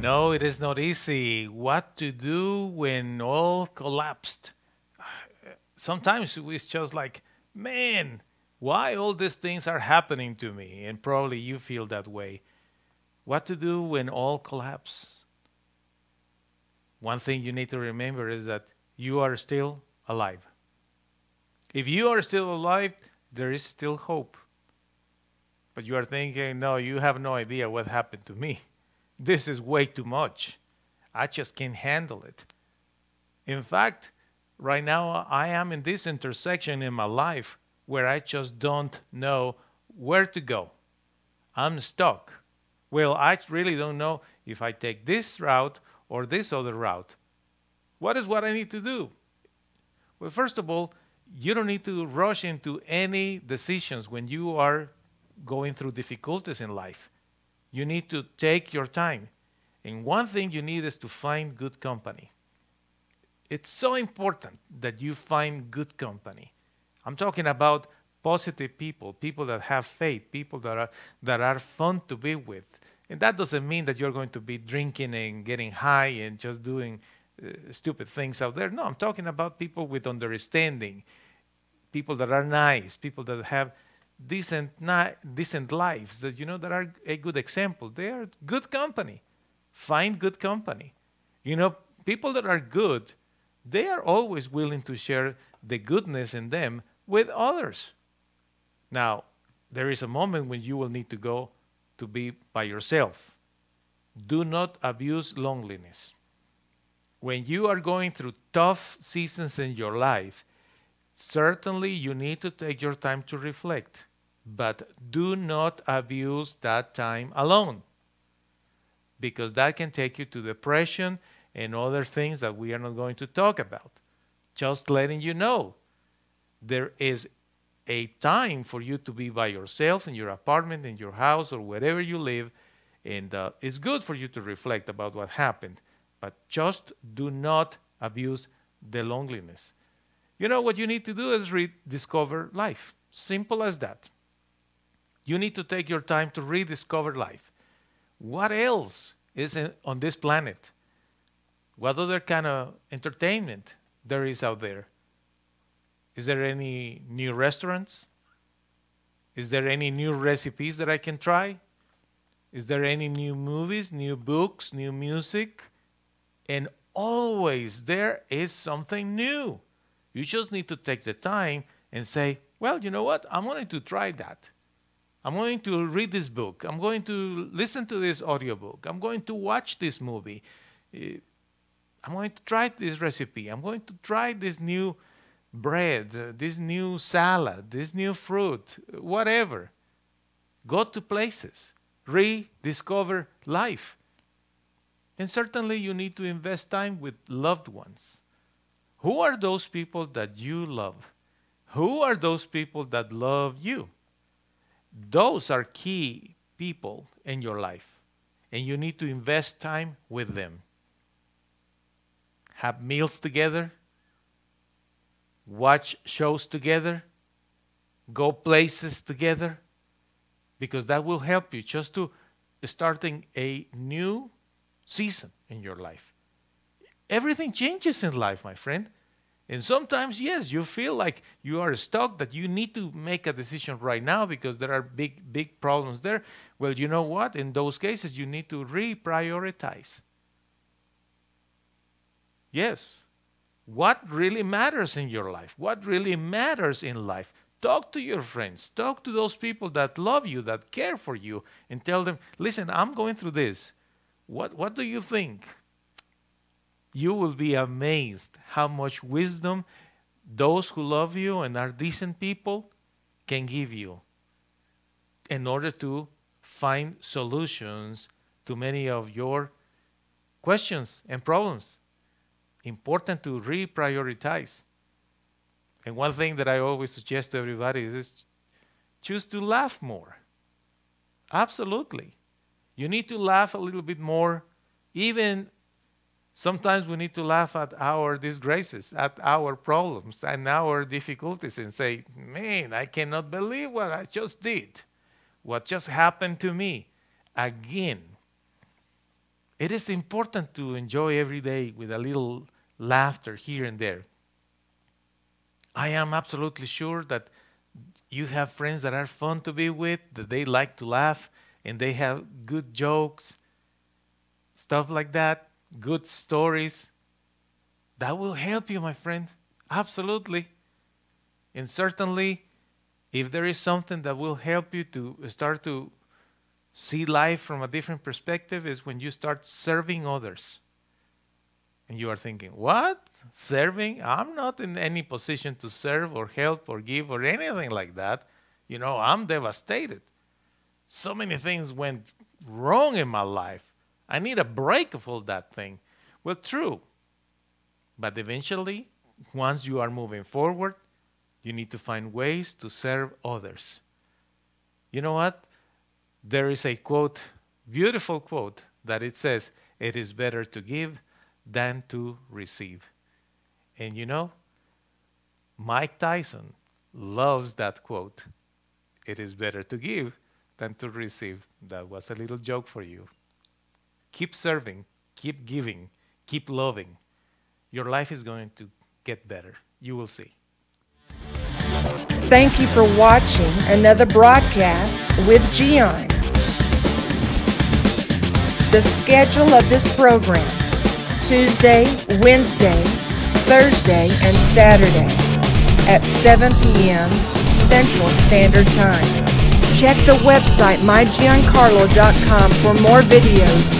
Know it is not easy. What to do when all collapsed? Sometimes it's just like, man, why all these things are happening to me? And probably you feel that way. What to do when all collapse? One thing you need to remember is that you are still alive. If you are still alive, there is still hope. But you are thinking, no, you have no idea what happened to me. This is way too much. I just can't handle it. In fact, right now I am in this intersection in my life where I just don't know where to go. I'm stuck. Well, I really don't know if I take this route or this other route. What is what I need to do? Well, first of all, you don't need to rush into any decisions when you are going through difficulties in life. You need to take your time. And one thing you need is to find good company. It's so important that you find good company. I'm talking about positive people, people that have faith, people that are, that are fun to be with. And that doesn't mean that you're going to be drinking and getting high and just doing uh, stupid things out there. No, I'm talking about people with understanding, people that are nice, people that have decent, ni- decent lives that you know that are a good example. They are good company. Find good company. You know, people that are good, they are always willing to share the goodness in them with others. Now, there is a moment when you will need to go to be by yourself. Do not abuse loneliness. When you are going through tough seasons in your life, certainly you need to take your time to reflect but do not abuse that time alone because that can take you to depression and other things that we are not going to talk about. Just letting you know there is a time for you to be by yourself in your apartment, in your house, or wherever you live, and uh, it's good for you to reflect about what happened, but just do not abuse the loneliness. You know what you need to do is rediscover life. Simple as that. You need to take your time to rediscover life. What else is in, on this planet? What other kind of entertainment there is out there? Is there any new restaurants? Is there any new recipes that I can try? Is there any new movies, new books, new music? And always there is something new. You just need to take the time and say, well, you know what? I'm going to try that. I'm going to read this book. I'm going to listen to this audiobook. I'm going to watch this movie. Eh, I'm going to try this recipe. I'm going to try this new bread, uh, this new salad, this new fruit, whatever. Go to places, rediscover life. And certainly you need to invest time with loved ones. Who are those people that you love? Who are those people that love you? Those are key people in your life, and you need to invest time with them. Have meals together, watch shows together, go places together, because that will help you just to starting a new season in your life. Everything changes in life, my friend. And sometimes, yes, you feel like you are stuck, that you need to make a decision right now because there are big, big problems there. Well, you know what? In those cases, you need to reprioritize. Yes. What really matters in your life? What really matters in life? Talk to your friends. Talk to those people that love you, that care for you, and tell them, listen, I'm going through this. What, what do you think? You will be amazed how much wisdom those who love you and are decent people can give you. in order to find solutions to many of your questions and problems. Important to reprioritize. And one thing that I always suggest to everybody is choose to laugh more. Absolutely. You need to laugh a little bit more. Even sometimes we need to laugh at our disgraces, at our problems, and our difficulties and say, Man, I cannot believe what I just did, what just happened to me. Again, it is important to enjoy every day with a little laughter here and there. I am absolutely sure that you have friends that are fun to be with, that they like to laugh, and they have good jokes, stuff like that, good stories. That will help you, my friend. Absolutely. And certainly, if there is something that will help you to start to see life from a different perspective, is when you start serving others. And you are thinking, what? Serving? I'm not in any position to serve or help or give or anything like that. You know, I'm devastated. So many things went wrong in my life. I need a break of all that thing. Well, true. But eventually, once you are moving forward, you need to find ways to serve others. You know what? There is a quote, beautiful quote, that it says, It is better to give than to receive. And you know, Mike Tyson loves that quote. It is better to give than to receive. That was a little joke for you. Keep serving, keep giving, keep loving. Your life is going to get better. You will see. Thank you for watching another broadcast with Gian. The schedule of this program Tuesday, Wednesday, Thursday, and Saturday at 7 p.m. Central Standard Time. Check the website mygiancarlo.com for more videos.